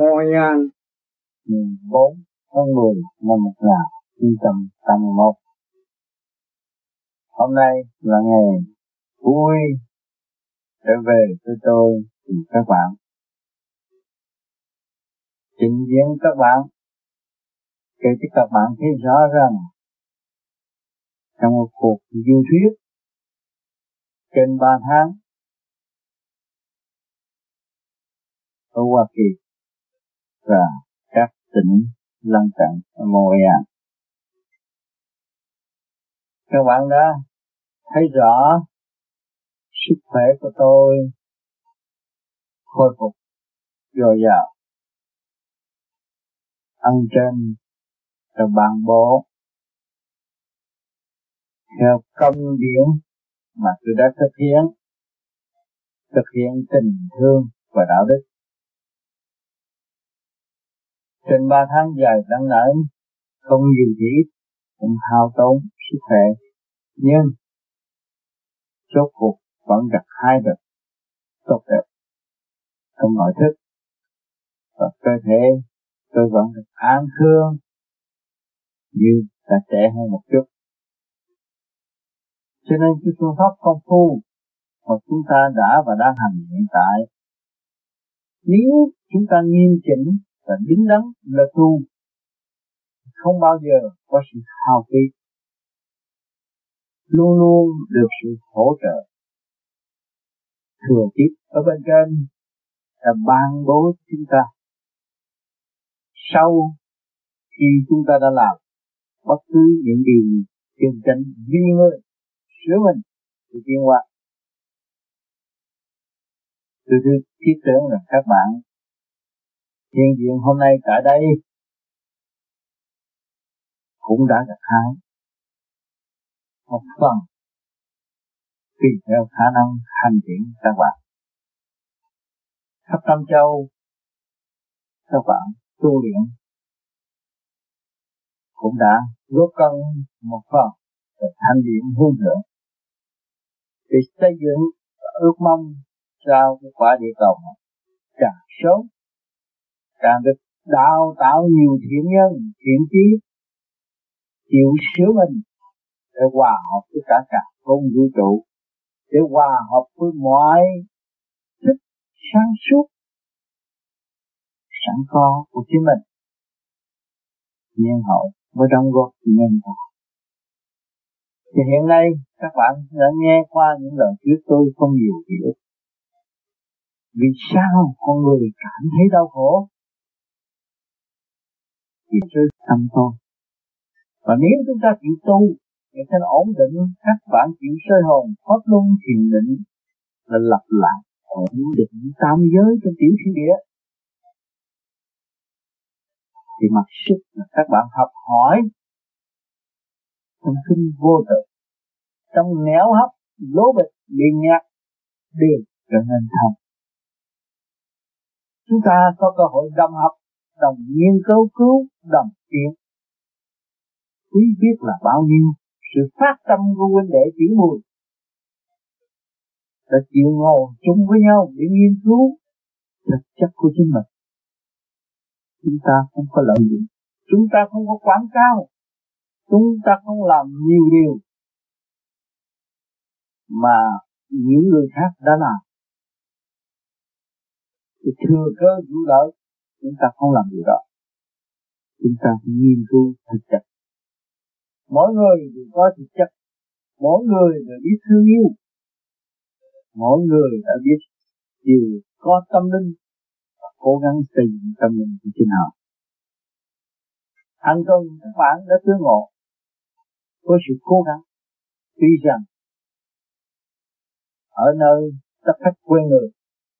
Ngôi An bốn tháng 10 năm 1981 Hôm nay là ngày vui. Trở về với tôi cùng các bạn. Trình diễn các bạn. Kể cho các bạn thấy rõ rằng trong một cuộc du thuyết trên ba tháng, ở Hoa Kỳ và các tỉnh lân cận ở Montreal. Các bạn đã thấy rõ sức khỏe của tôi khôi phục dồi dào ăn trên được bàn bố. Theo công điển mà tôi đã thực hiện thực hiện tình thương và đạo đức trên ba tháng dài đang nở không nhiều gì cũng hao tốn sức khỏe. Nhưng chốt cuộc vẫn gặp hai vật tốt đẹp. Trong nội thức, và cơ thể tôi vẫn được an thương như là trẻ hơn một chút. Cho nên cái phương pháp công phu mà chúng ta đã và đang hành hiện tại, nếu chúng ta nghiêm chỉnh và đứng đắn là tu. Không bao giờ có sự hao phí. Luôn luôn được sự hỗ trợ. Thừa tiếp ở bên trên là ban bố chúng ta. Sau khi chúng ta đã làm bất cứ những điều chân chánh duy ngơi sửa mình thì tiến hóa tôi thứ thiết tưởng là các bạn hiện diện hôm nay tại đây? Cũng đã gặt hái một phần tùy theo khả năng hành triển các bạn khắp Tam Châu các bạn tu luyện cũng đã góp công một phần để thanh điện hương thượng. Để xây dựng ước mong sao cái quả địa cầu này càng sớm càng được đào tạo nhiều thiện nhân, thiện trí chịu sửa mình để hòa hợp với cả cả không vũ trụ, để hòa hợp với mọi thức sáng suốt, sẵn có của chính mình. Nhân hậu với đóng góp nhân tạo thì hiện nay, các bạn đã nghe qua những lời trước tôi không nhiều hiểu. Vì sao con người cảm thấy đau khổ? Vì sự tâm tôi. Và nếu chúng ta chịu tu để cho ổn định, các bạn chịu soi hồn pháp luân, thiền định là lập lại ổn định tam giới trong tiểu thiên địa. Thì mặc sức là các bạn học hỏi trong kinh vô tự. Trong nẻo hấp, lố bịch điện nhạc, đều trở nên thông chúng ta có cơ hội đồng học đồng nghiên cứu cứu, đồng tiến. Quý biết là bao nhiêu, sự phát tâm của huynh đệ chỉ mùi đã chịu ngồi chung với nhau để nghiên cứu thực chất của chính mình. Chúng ta không có lợi dụng, chúng ta không có quảng cáo, chúng ta không làm nhiều điều mà những người khác đã làm. Thì thừa cơ vụ lợi chúng ta không làm điều đó. Chúng ta phải nghiên cứu thực chất. Mỗi người đều có thực chất. Mỗi người đều biết thương yêu. Mỗi người đã biết điều có tâm linh và cố gắng xây dựng tâm linh như thế nào thành công các bạn đã tương ngộ. Với sự cố gắng tuy rằng ở nơi tất khách quê người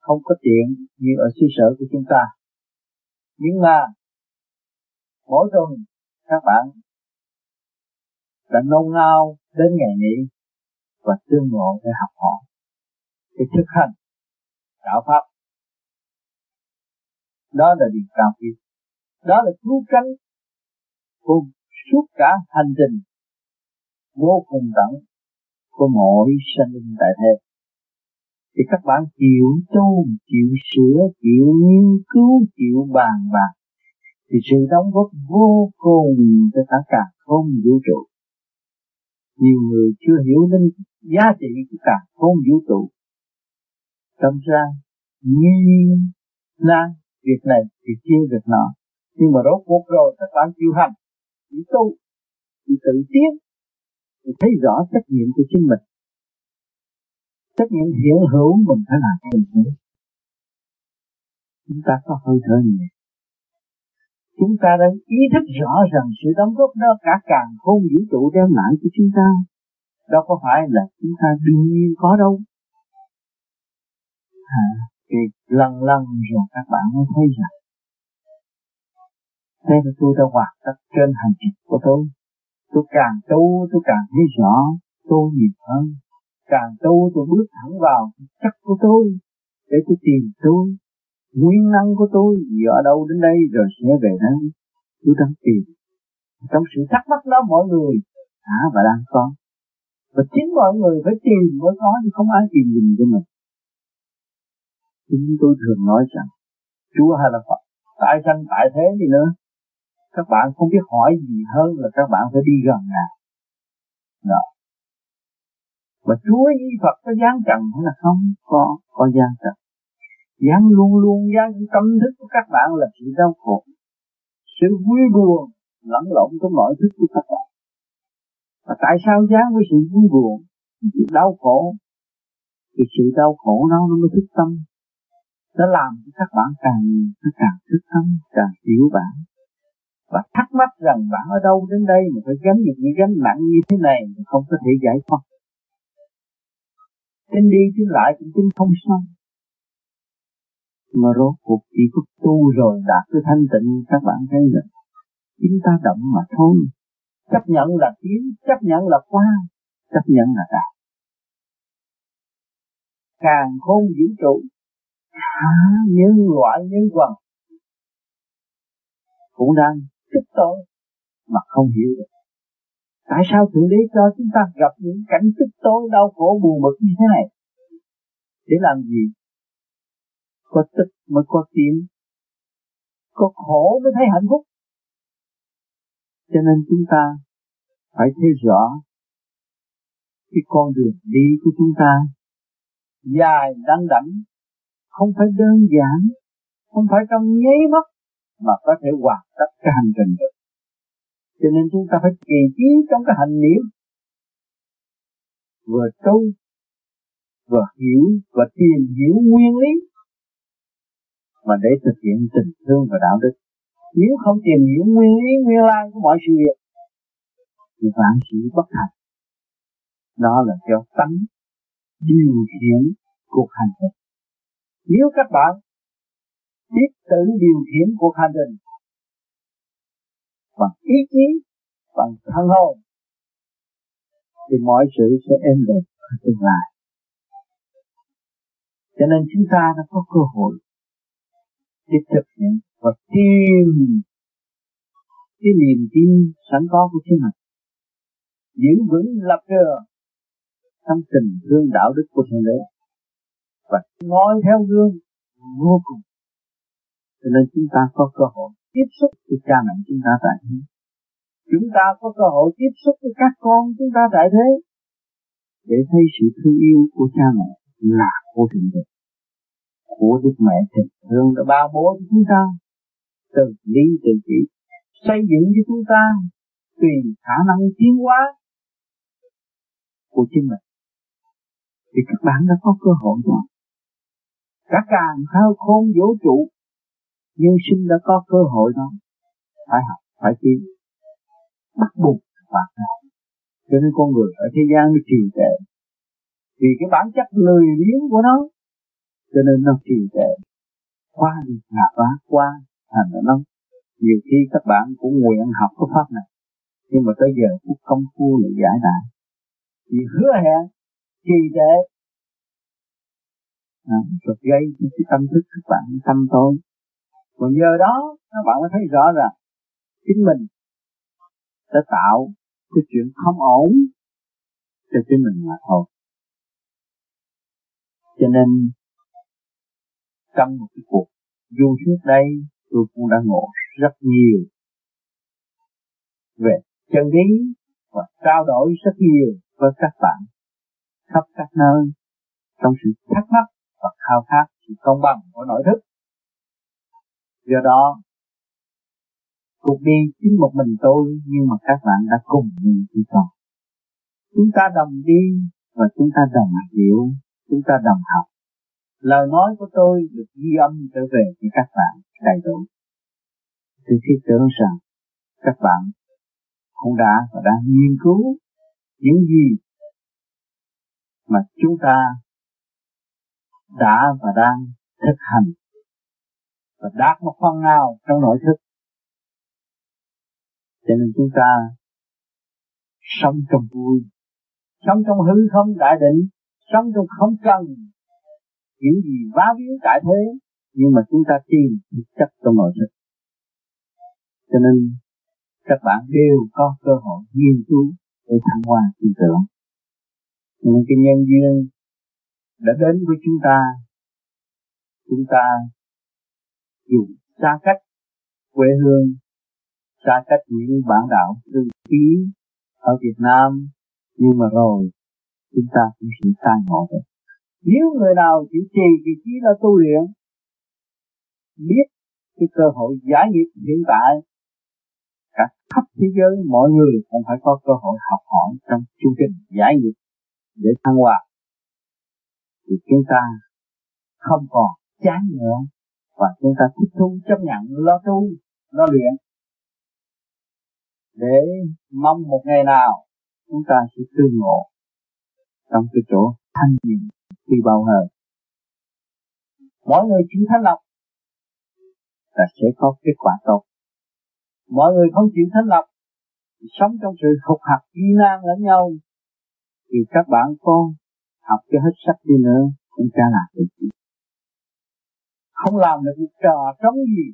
không có tiện như ở xứ sở của chúng ta nhưng mà mỗi tuần các bạn đã nôn nao đến ngày nghỉ và tương ngộ để học hỏi, để thực hành đạo pháp. Đó là điều cao quý. Đó là cứu cánh của suốt cả hành trình vô cùng tận của mỗi sinh linh tại thế thì các bạn chịu tu chịu sửa, chịu nghiên cứu, chịu bàn bạc. Thì sự đóng góp vô cùng cho tất cả không vũ trụ. Nhiều người chưa hiểu đến giá trị của cả không vũ trụ. Tâm ra nghi nan việc này, việc kia, việc nọ. Nhưng mà rốt cuộc rồi, các bạn chịu hành. Chịu tu chịu tự tiến. Thì thấy rõ trách nhiệm của chính mình trách nhiệm hiện hữu mình phải làm hiện hữu chúng ta có hơi thở nhẹ chúng ta đang ý thức rõ rằng sự đóng góp đó cả càng không vũ trụ đem lại cho chúng ta. Đâu có phải là chúng ta đương nhiên có đâu? À, thì lần lần rồi các bạn mới thấy rằng thế là tôi đã hoạt tất trên hành trình của tôi. Tôi càng tu tôi càng thấy rõ tôi nhiều hơn càng tu tôi bước thẳng vào chất của tôi, để tôi tìm tôi. Nguyên năng của tôi vì ở đâu đến đây rồi sẽ về đây. Tôi đang tìm. Trong sự thắc mắc đó, mọi người đã và đang có. Và chính mọi người phải tìm, mới có, chứ không ai tìm mình cho mình. Chúng tôi thường nói rằng, Chúa hay là Phật, tại sanh, tại thế gì nữa. Các bạn không biết hỏi gì hơn là các bạn phải đi gần Ngài. Đó mà Chúa với Phật có gián trần hay là không? Có có gián trần. Gián luôn luôn gián tâm thức của các bạn là sự đau khổ. Sự vui buồn lẫn lộn trong mọi thức của các bạn. Và tại sao gián với sự vui buồn, sự đau khổ? Thì sự đau khổ nó nó mới thức tâm. Nó làm cho các bạn càng nó càng thức tâm, càng hiểu bạn. Và thắc mắc rằng bạn ở đâu đến đây mà phải gánh những cái gánh nặng như thế này mà không có thể giải thoát? Trên đi trên lại cũng chính không xong. Mà rốt cuộc chỉ có tu rồi đạt tới thanh tịnh, các bạn thấy là chúng ta động mà thôi. Chấp nhận là tiến chấp nhận là qua chấp nhận là đạt càng khôn vũ trụ cả nhân loại nhân quần cũng đang kích tôi mà không hiểu được tại sao thượng đế cho chúng ta gặp những cảnh tức tối đau khổ buồn bực như thế này? Để làm gì? Có tức mới có tiếng. có khổ mới thấy hạnh phúc. Cho nên chúng ta phải thấy rõ cái con đường đi của chúng ta dài đăng đẳng không phải đơn giản, không phải trong nháy mắt, mà có thể hoàn tất cái hành trình được cho nên chúng ta phải kỳ tiến trong cái hành niệm. Vừa tu, vừa hiểu và tìm hiểu nguyên lý. Mà để thực hiện tình thương và đạo đức. Nếu không tìm hiểu nguyên lý, nguyên lai của mọi sự việc, thì vạn sự bất thành đó là cho tánh điều khiển cuộc hành trình. Nếu các bạn biết tự điều khiển cuộc hành trình bằng ý chí, bằng thân hồn, thì mọi sự sẽ êm đẹp ở tương lai. Cho nên chúng ta đã có cơ hội để thực hiện và tìm cái niềm tin sẵn có của chính mình. Giữ vững lập trường trong tình thương đạo đức của thượng đế và nói theo gương vô cùng. Cho nên chúng ta có cơ hội tiếp xúc với cha mẹ chúng ta tại thế. Chúng ta có cơ hội tiếp xúc với các con chúng ta tại thế. Để thấy sự thương yêu của cha mẹ là của thượng đế. Của Đức Mẹ tình thương đã bao bố cho chúng ta. Từ lý từ chỉ xây dựng cho chúng ta tùy khả năng tiến hóa của chính mình. Thì các bạn đã có cơ hội rồi, các càng thao khôn vũ trụ nhưng sinh đã có cơ hội đó. Phải học phải tiến bắt buộc bạn học. Cho nên con người ở thế gian nó trì trệ. Vì cái bản chất lười biếng của nó cho nên nó trì trệ. Qua đi ngạt quá qua thành nó nhiều khi các bạn cũng nguyện học cái pháp này. Nhưng mà tới giờ cũng công phu lại giải đại vì hứa hẹn trì trệ. À, rồi gây cái tâm thức các bạn tâm tối và nhờ đó, các bạn mới thấy rõ rằng chính mình đã tạo cái chuyện không ổn cho chính mình mà thôi cho nên, trong một cái cuộc du thuyết đây, tôi cũng đã ngộ rất nhiều về chân lý và trao đổi rất nhiều với các bạn khắp các nơi trong sự thắc mắc và khao khát sự công bằng của nội thức. Do đó, cuộc đi chính một mình tôi nhưng mà các bạn đã cùng đi đi con. Chúng ta đồng đi và chúng ta đồng hiểu, chúng ta đồng học. Lời nói của tôi được ghi âm trở về cho các bạn đầy đủ. Tôi thiết tưởng rằng các bạn cũng đã và đang nghiên cứu những gì mà chúng ta đã và đang thực hành và đạt một phần nào trong nội thức. Cho nên chúng ta sống trong vui, sống trong hư không đại định, sống trong không cần những gì vá víu tại thế, nhưng mà chúng ta tìm thực chất trong nội thức. Cho nên các bạn đều có cơ hội nghiên cứu để thăng hoa tư tưởng. Những cái nhân duyên đã đến với chúng ta chúng ta dù xa cách quê hương, xa cách những bản đạo tư ký ở Việt Nam. Nhưng mà rồi, chúng ta cũng sẽ xa ngộ được nếu người nào chỉ trì vị trí là tu luyện, biết cái cơ hội giải nghiệp hiện tại, cả khắp thế giới mọi người cũng phải có cơ hội học hỏi trong chương trình giải nghiệp để thăng hoa. Thì chúng ta không còn chán nữa và chúng ta thích thu chấp nhận lo tu, lo luyện. Để mong một ngày nào chúng ta sẽ tương ngộ trong cái chỗ thanh nhẹ khi bao hơn mỗi người chịu thanh lọc là sẽ có kết quả tốt. Mọi người không chịu thanh lọc, sống trong sự hụt hạt y nan lẫn nhau, thì các bạn con học cho hết sách đi nữa, cũng chả lại được. gì không làm được một trò trống gì.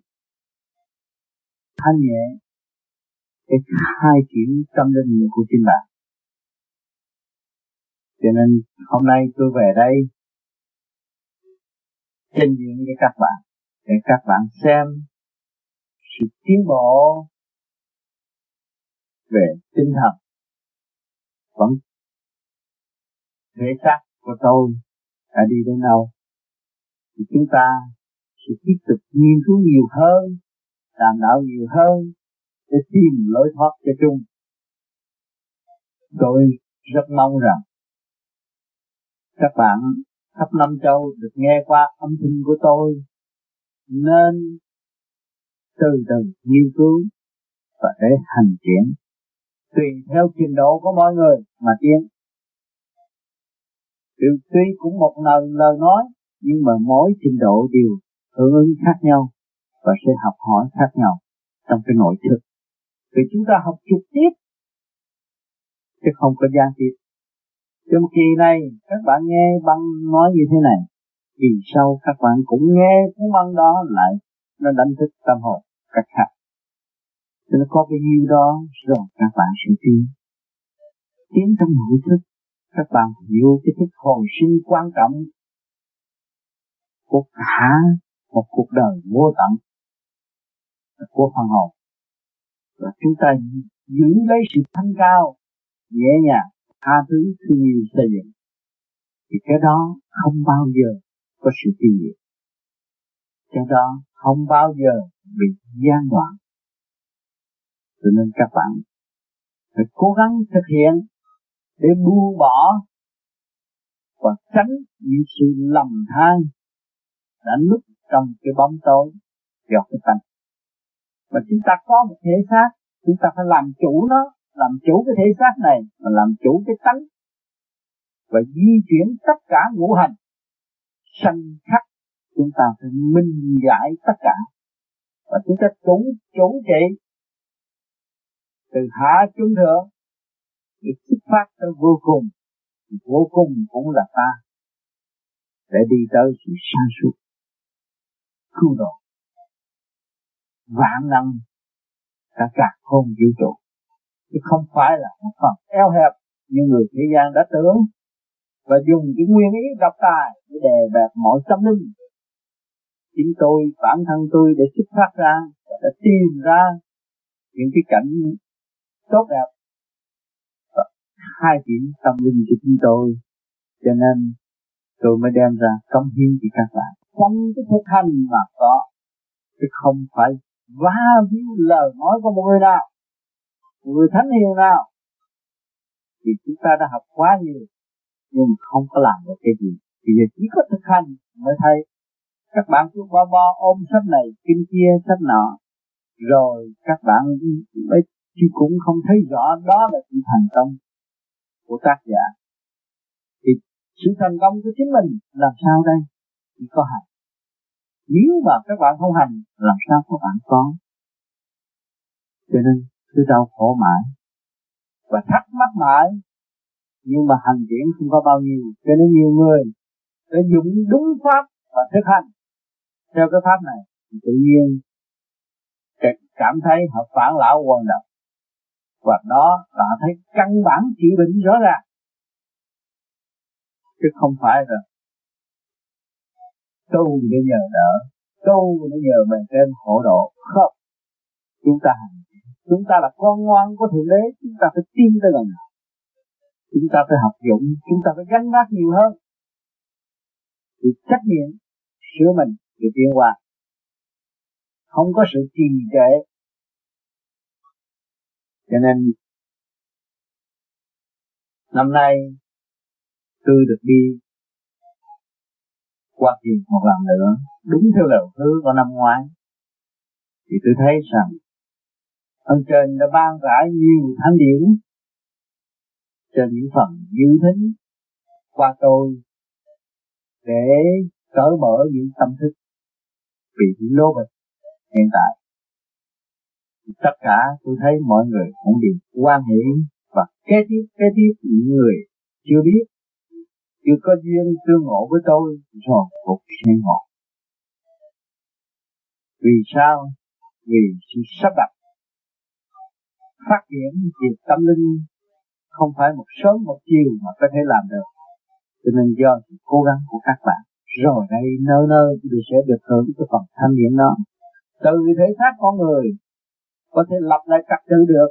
Thanh nhẹ để khai triển tâm linh của chính bạn. Cho nên hôm nay tôi về đây, trình diện với các bạn, để các bạn xem sự tiến bộ về tinh thần vẫn thể xác của tôi đã đi đến đâu. Thì chúng ta sẽ tiếp tục nghiên cứu nhiều hơn làm đạo nhiều hơn, để tìm lối thoát cho chung tôi rất mong rằng các bạn khắp năm châu được nghe qua âm thanh của tôi, nên từ từ nghiên cứu và để hành triển tùy theo trình độ của mọi người mà tiến. Điều tuy cũng một lời lời nói, nhưng mà mỗi trình độ đều hưởng ứng khác nhau và sẽ học hỏi khác nhau trong cái nội thức. Vì chúng ta học trực tiếp chứ không có gian tiếp. Trong kỳ này các bạn nghe băng nói như thế này, kỳ sau các bạn cũng nghe cuốn băng đó lại nó đánh thức tâm hồn cách khác. Cho nó có cái nhiêu đó rồi các bạn sẽ tiến. Tiến trong nội thức các bạn hiểu cái thức hồi sinh quan trọng của cả một cuộc đời vô tận. Của phần hồn và chúng ta giữ lấy sự thanh cao, nhẹ nhàng, tha thứ thương yêu xây dựng. Thì cái đó không bao giờ có sự tiêu diệt. Cái đó không bao giờ bị gian đoạn cho nên các bạn phải cố gắng thực hiện để buông bỏ và tránh những sự lầm than đã núp trong cái bóng tối dọc cái tánh. mà chúng ta có một thể xác, chúng ta phải làm chủ nó, làm chủ cái thể xác này, và làm chủ cái tánh. Và di chuyển tất cả ngũ hành, sanh khắc, chúng ta phải minh giải tất cả. Và chúng ta chủ, chủ trị từ hạ trung thượng để xuất phát tới vô cùng vô cùng cũng là ta để đi tới sự sáng suốt cứu độ. Vạn năng cả cả không vũ trụ. Chứ không phải là một phần eo hẹp như người thế gian đã tưởng. Và dùng cái nguyên ý độc tài để đè bẹp mọi tâm linh. Chính tôi, bản thân tôi để xuất phát ra và đã tìm ra những cái cảnh tốt đẹp hai điểm tâm linh của chúng tôi. Cho nên tôi mới đem ra công hiến cho các bạn trong cái thực hành mà có. Chứ không phải va víu lời nói của một người nào, một người thánh hiền nào. Thì chúng ta đã học quá nhiều, nhưng không có làm được cái gì. Thì giờ chỉ có thực hành mới thấy. Các bạn cứ bo bo ôm sách này, kinh kia, sách nọ. Rồi các bạn mới chứ cũng không thấy rõ đó là sự thành công của tác giả. Thì sự thành công của chính mình làm sao đây? Chỉ có hành. Nếu mà các bạn không hành, làm sao các bạn có? Cho nên, cứ đau khổ mãi và thắc mắc mãi, nhưng mà hành diễn không có bao nhiêu. Cho nên nhiều người đã dùng đúng pháp và thực hành theo cái pháp này. Thì tự nhiên cảm thấy họ phản lão hoàn động và đó là thấy căn bản trị bệnh rõ ràng. Chứ không phải là tu để nhờ đỡ, tu để nhờ bề trên hộ độ không chúng ta hành chúng ta là con ngoan của thượng đế, chúng ta phải tin tới gần chúng ta phải học dụng, chúng ta phải gánh vác nhiều hơn. Thì trách nhiệm sửa mình để tiến qua. Không có sự trì trệ. Cho nên, năm nay tôi được đi qua tiền một lần nữa, đúng theo lời hứa của năm ngoái. Thì tôi thấy rằng, ông trên đã ban rải nhiều thánh điển trên những phần dư thính qua tôi để cởi mở những tâm thức vì lô bịch hiện tại. Tất cả tôi thấy mọi người cũng đều quan hệ và kế tiếp kế tiếp những người chưa biết chưa có duyên tương ngộ với tôi rồi cũng sẽ ngộ. Vì sao? Vì sự sắp đặt. Phát triển việc tâm linh không phải một sớm một chiều mà có thể làm được. Cho nên do sự cố gắng của các bạn, rồi đây, nơi nơi tôi sẽ được hưởng cái phần thanh điển đó. Từ thể xác con người, có thể lập lại trật tự được,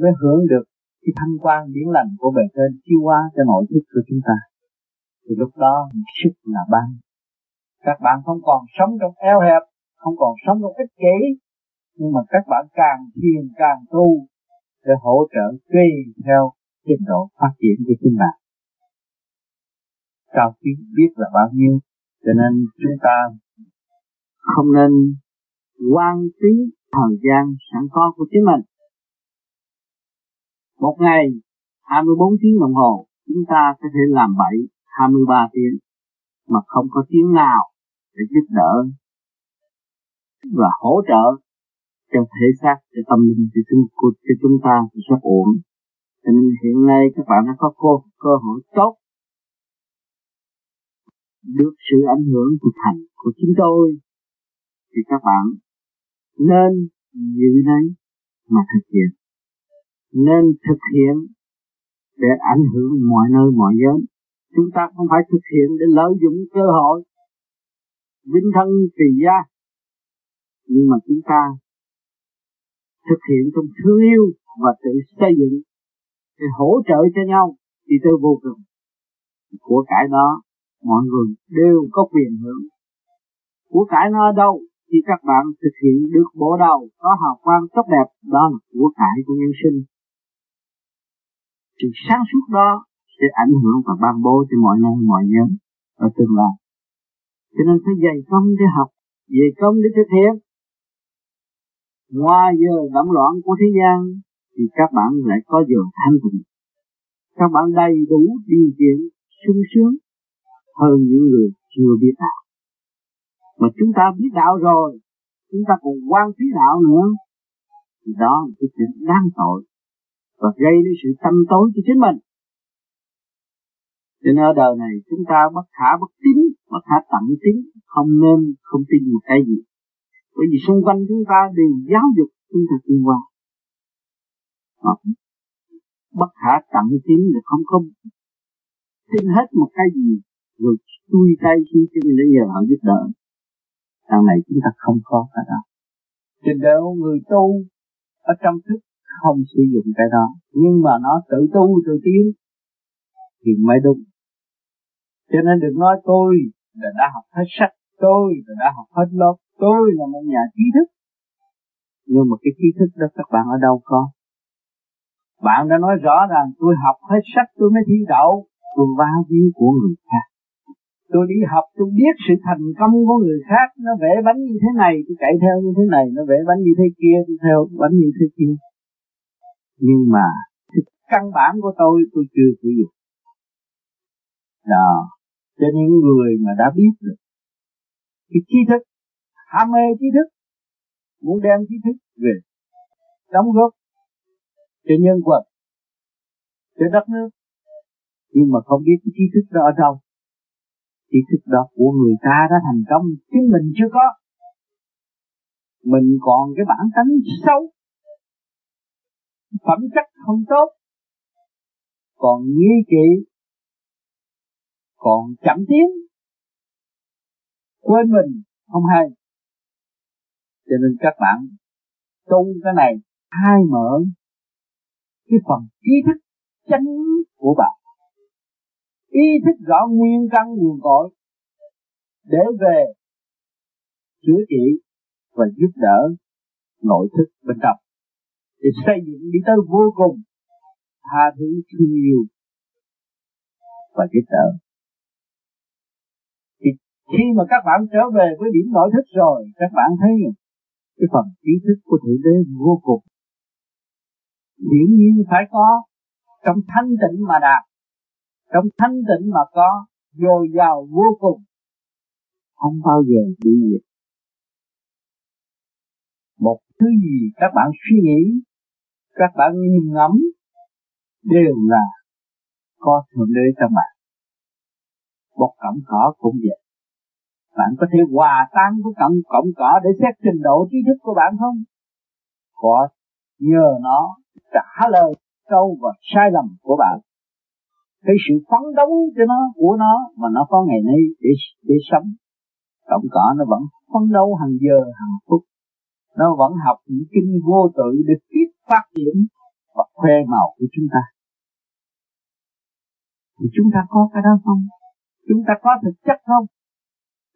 mới hưởng được cái thanh quan điển lành của bề trên chiêu qua cho nội thức của chúng ta, thì lúc đó sức là ban. Các bạn không còn sống trong eo hẹp, không còn sống trong ích kỷ, nhưng mà các bạn càng thiền, càng tu để hỗ trợ tùy theo trình độ phát triển của chính bạn cao quý biết là bao nhiêu, cho nên chúng ta không nên quan phí thời gian sẵn có của chính mình một ngày 24 tiếng đồng hồ chúng ta có thể làm bậy 23 tiếng mà không có tiếng nào để giúp đỡ và hỗ trợ cho thể xác cho tâm linh cho chúng, cho chúng ta thì sắp ổn. Cho nên hiện nay các bạn đã có cơ, cơ hội tốt được sự ảnh hưởng của thành của chúng tôi thì các bạn nên như đấy mà thực hiện nên thực hiện để ảnh hưởng mọi nơi, mọi giới. Chúng ta không phải thực hiện để lợi dụng cơ hội vinh thân trì gia, nhưng mà chúng ta thực hiện trong thương yêu và tự xây dựng, để hỗ trợ cho nhau thì tôi vô cùng. Của cải đó, mọi người đều có quyền hưởng. Của cải nó ở đâu thì các bạn thực hiện được bộ đầu có hào quang tốt đẹp, đó là của cải của nhân sinh sự sáng suốt đó sẽ ảnh hưởng và ban bố cho mọi nơi mọi nhóm ở tương lai. Cho nên phải dày công để học, dày công để thực hiện. Ngoài giờ động loạn của thế gian, thì các bạn lại có giờ thanh tịnh. Các bạn đầy đủ điều kiện sung sướng hơn những người chưa biết đạo. Mà chúng ta biết đạo rồi, chúng ta còn quan phí đạo nữa. Thì đó là cái chuyện đáng tội và gây nên sự tâm tối cho chính mình. Cho nên ở đời này, chúng ta bất khả bất tín, bất khả tận tín, không nên, không tin một cái gì. Bởi vì xung quanh chúng ta đều giáo dục chúng ta tiến qua bất khả tận tín là không có tin hết một cái gì, rồi chui tay xin chân để nhờ họ giúp đỡ. Đằng này chúng ta không có cái đó. Trên nên người tu ở trong thức không sử dụng cái đó. Nhưng mà nó tự tu, tự tiến, thì mới đúng. Cho nên đừng nói tôi là đã học hết sách tôi là đã học hết lớp tôi là một nhà trí thức. Nhưng mà cái trí thức đó các bạn ở đâu có? Bạn đã nói rõ rằng tôi học hết sách tôi mới thi đậu, tôi va nhiêu của người khác. Tôi đi học, tôi biết sự thành công của người khác, nó vẽ bánh như thế này, tôi chạy theo như thế này, nó vẽ bánh như thế kia, tôi theo bánh như thế kia nhưng mà căn bản của tôi tôi chưa sử dụng. Đó. Cho những người mà đã biết được cái trí thức, ham mê trí thức, muốn đem trí thức về đóng góp cho nhân quần cho đất nước. Nhưng mà không biết cái trí thức đó ở đâu. Trí thức đó của người ta đã thành công, chứ mình chưa có. Mình còn cái bản tánh xấu phẩm chất không tốt, còn nghi kỵ, còn chậm tiến, quên mình không hay. Cho nên các bạn tu cái này hai mở cái phần ý thức chánh của bạn? Ý thức rõ nguyên căn nguồn cội để về chữa trị và giúp đỡ nội thức bên trong để xây dựng đi tới vô cùng tha thứ, thương yêu và giúp đỡ. Thì khi mà các bạn trở về với điểm nội thức rồi, các bạn thấy cái phần trí thức của thượng đế vô cùng. Hiển nhiên phải có trong thanh tịnh mà đạt, trong thanh tịnh mà có dồi dào vô cùng, không bao giờ bị diệt. Một thứ gì các bạn suy nghĩ các bạn nhìn ngắm đều là có thượng đế trong bạn. Một cọng cỏ cũng vậy. Bạn có thể hòa tan với cọng cọng cỏ để xét trình độ trí thức của bạn không? Có nhờ nó trả lời câu và sai lầm của bạn. Cái sự phấn đấu cho nó, của nó mà nó có ngày nay để để sống. Cọng cỏ nó vẫn phấn đấu hàng giờ, hàng phút nó vẫn học những kinh vô tự để tiếp phát triển và khoe màu của chúng ta. Thì chúng ta có cái đó không? Chúng ta có thực chất không?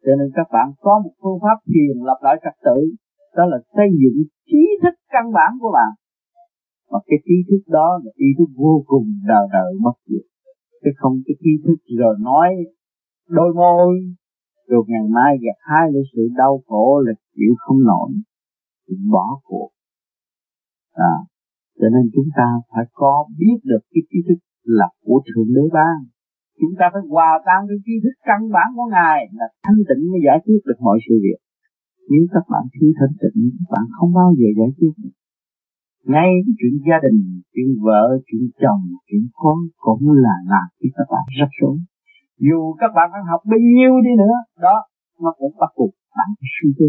Cho nên các bạn có một phương pháp thiền lập lại trật tự, đó là xây dựng trí thức căn bản của bạn. Mà cái trí thức đó là trí thức vô cùng đời đời mất diệt. Chứ không cái trí thức rồi nói đôi môi, rồi ngày mai gặp hai lấy sự đau khổ là chịu không nổi sự bỏ cuộc. À cho nên chúng ta phải có biết được cái kiến thức là của thượng đế ban. Chúng ta phải hòa tan cái kiến thức căn bản của ngài là thanh tịnh mới giải quyết được mọi sự việc. Nếu các bạn thiếu thanh tịnh các bạn không bao giờ giải quyết được. Ngay chuyện gia đình, chuyện vợ, chuyện chồng, chuyện con cũng là làm cho các bạn rất rối dù các bạn đang học bao nhiêu đi nữa, đó, nó cũng bắt buộc bạn phải suy tư,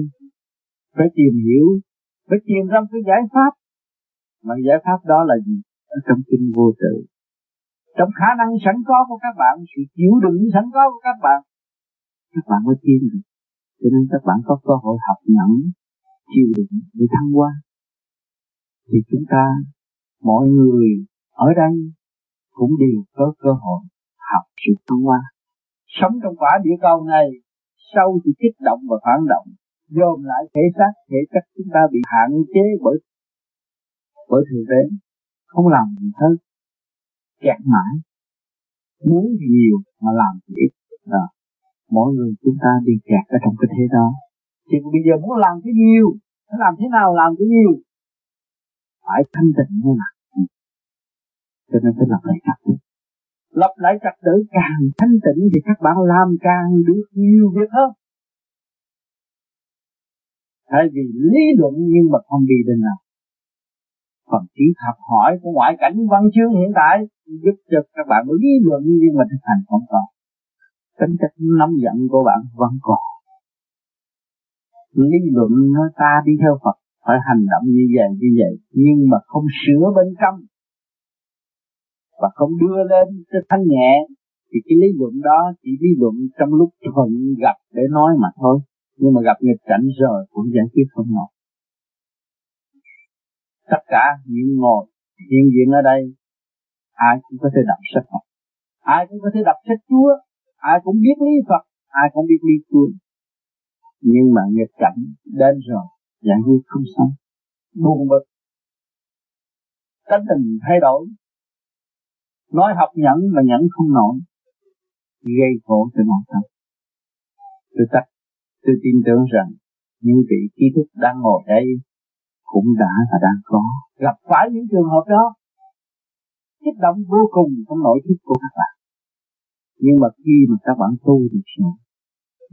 phải tìm hiểu phải tìm ra cái giải pháp. Mà giải pháp đó là gì? Ở trong kinh vô tự. Trong khả năng sẵn có của các bạn, sự chịu đựng sẵn có của các bạn các bạn mới tiến được. Cho nên các bạn có cơ hội học nhẫn, chịu đựng để thăng qua thì chúng ta, mọi người ở đây cũng đều có cơ hội học sự thăng hoa. Sống trong quả địa cầu này sâu thì kích động và phản động dồn lại thể xác, thể chất chúng ta bị hạn chế bởi bởi thượng đế không làm gì hết kẹt mãi, muốn thì nhiều mà làm thì ít. Đó. mỗi người chúng ta đi kẹt ở trong cái thế đó. Thì bây giờ muốn làm cái nhiều, phải làm thế nào làm cái nhiều? Phải thanh tịnh như là cho nên phải lập lại trật tự. Lập lại trật tự càng thanh tịnh thì các bạn làm càng được nhiều việc hơn thay vì lý luận nhưng mà không đi đến nào. Phần trí học hỏi của ngoại cảnh văn chương hiện tại giúp cho các bạn lý luận nhưng mà thực hành không còn. Tính chất nắm giận của bạn vẫn còn. Lý luận nói ta đi theo Phật, phải hành động như vậy như vậy, nhưng mà không sửa bên trong. Và không đưa lên cái thanh nhẹ, thì cái lý luận đó chỉ lý luận trong lúc thuận gặp để nói mà thôi nhưng mà gặp nghịch cảnh rồi cũng giải quyết không nổi. Tất cả những ngồi, hiện diện ở đây, ai cũng có thể đọc sách Phật. Ai cũng có thể đọc sách Chúa, ai cũng biết lý Phật, ai cũng biết lý Chúa. Nhưng mà nghịch cảnh đến rồi, giải quyết không xong. Buồn bực. Tánh tình thay đổi. Nói học nhẫn mà nhẫn không nổi. Gây khổ cho nội tâm. Tôi tắt tôi tin tưởng rằng những vị trí thức đang ngồi đây cũng đã và đang có. Gặp phải những trường hợp đó, kích động vô cùng trong nội thức của các bạn. Nhưng mà khi mà các bạn tu được rồi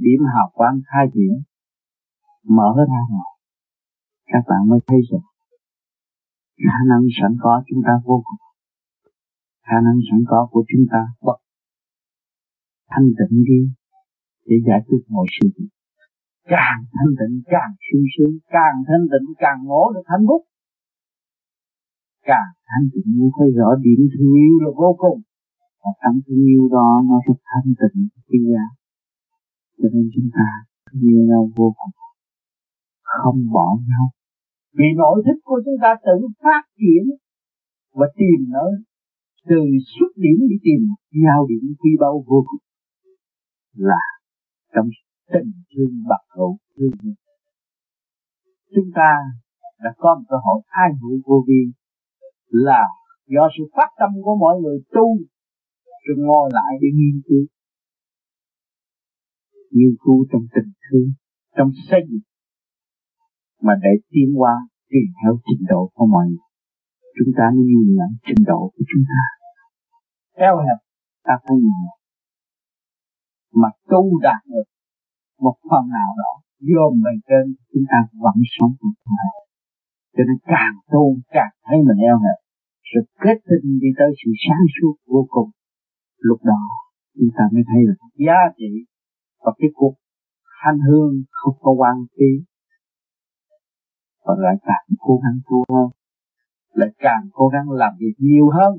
điểm hào quang khai triển, mở ra ngoài. Các bạn mới thấy rằng khả năng sẵn có chúng ta vô cùng. Khả năng sẵn có của chúng ta bật thanh tịnh đi để giải quyết mọi sự việc càng thanh tịnh, càng sung sướng, càng thanh tịnh, càng ngộ được hạnh phúc. Càng thanh tịnh mới thấy rõ điểm thương yêu là vô cùng. Và trong thương yêu đó nó sẽ thanh tịnh cái giá cho nên chúng ta yêu nhau vô cùng. Không bỏ nhau. Vì nội thức của chúng ta tự phát triển và tìm nơi từ xuất điểm đi tìm giao điểm quy bao vô cùng là trong tình thương bạc hữu thương nhân Chúng ta đã có một cơ hội hai hữu vô vi là do sự phát tâm của mọi người tu, rồi ngồi lại để nghiên cứu. Nghiên cứu trong tình thương, trong xây dựng, mà để tiến qua tùy theo trình độ của mọi người. Chúng ta mới nhìn lại trình độ của chúng ta. Theo hẹp, ta phải nhìn mà tu đạt được một phần nào đó dồn bề trên chúng ta vẫn sống được đời cho nên càng tu càng thấy mình eo hẹp. Sự kết tinh đi tới sự sáng suốt vô cùng. Lúc đó, chúng ta mới thấy được giá trị và cái cuộc hành hương không có quan phí. Và lại càng cố gắng tu hơn. Lại càng cố gắng làm việc nhiều hơn.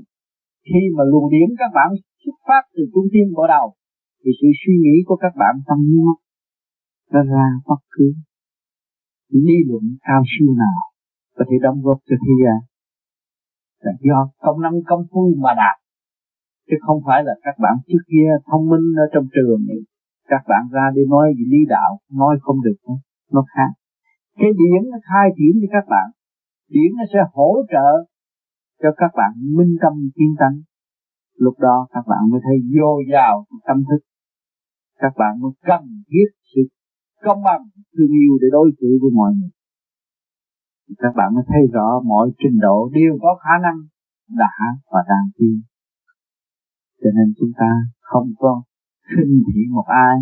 Khi mà luồng điểm các bạn xuất phát từ trung tâm bộ đầu, thì sự suy nghĩ của các bạn tăng nhanh nó ra bất cứ lý luận cao siêu nào có thể đóng góp cho thế gian. Là do công năng công phu mà đạt, chứ không phải là các bạn trước kia thông minh ở trong trường này, các bạn ra đi nói gì lý đạo, nói không được, nó khác. Cái điển nó khai triển cho các bạn, điển nó sẽ hỗ trợ cho các bạn minh tâm kiên tánh lúc đó các bạn mới thấy vô vào tâm thức. Các bạn mới cần thiết công bằng, thương yêu để đối xử với mọi người. Các bạn mới thấy rõ mọi trình độ đều có khả năng đã và đang tiến. Cho nên chúng ta không có khinh thị một ai,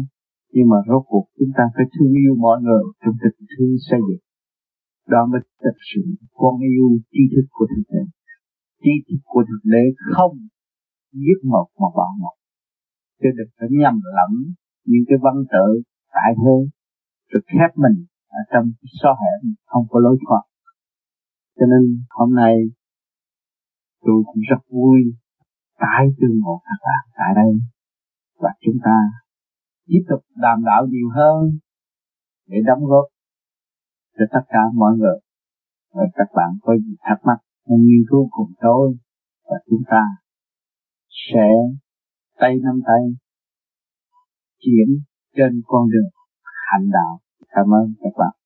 nhưng mà rốt cuộc chúng ta phải thương yêu mọi người trong tình thương xây dựng. Đó mới thực sự con yêu tri thức của thực tế tri thức của thực tế không giết một mà bỏ một. Chứ đừng phải nhầm lẫn những cái văn tự tại thế rồi khép mình ở trong cái xó hẻm không có lối thoát. Cho nên hôm nay tôi cũng rất vui, tái tương ngộ các bạn tại đây. Và chúng ta tiếp tục đàm đạo nhiều hơn để đóng góp cho tất cả mọi người. Và các bạn có gì thắc mắc hãy nghiên cứu cùng tôi, và chúng ta sẽ tay nắm tay, chuyển trên con đường hành đạo cảm ơn các bạn.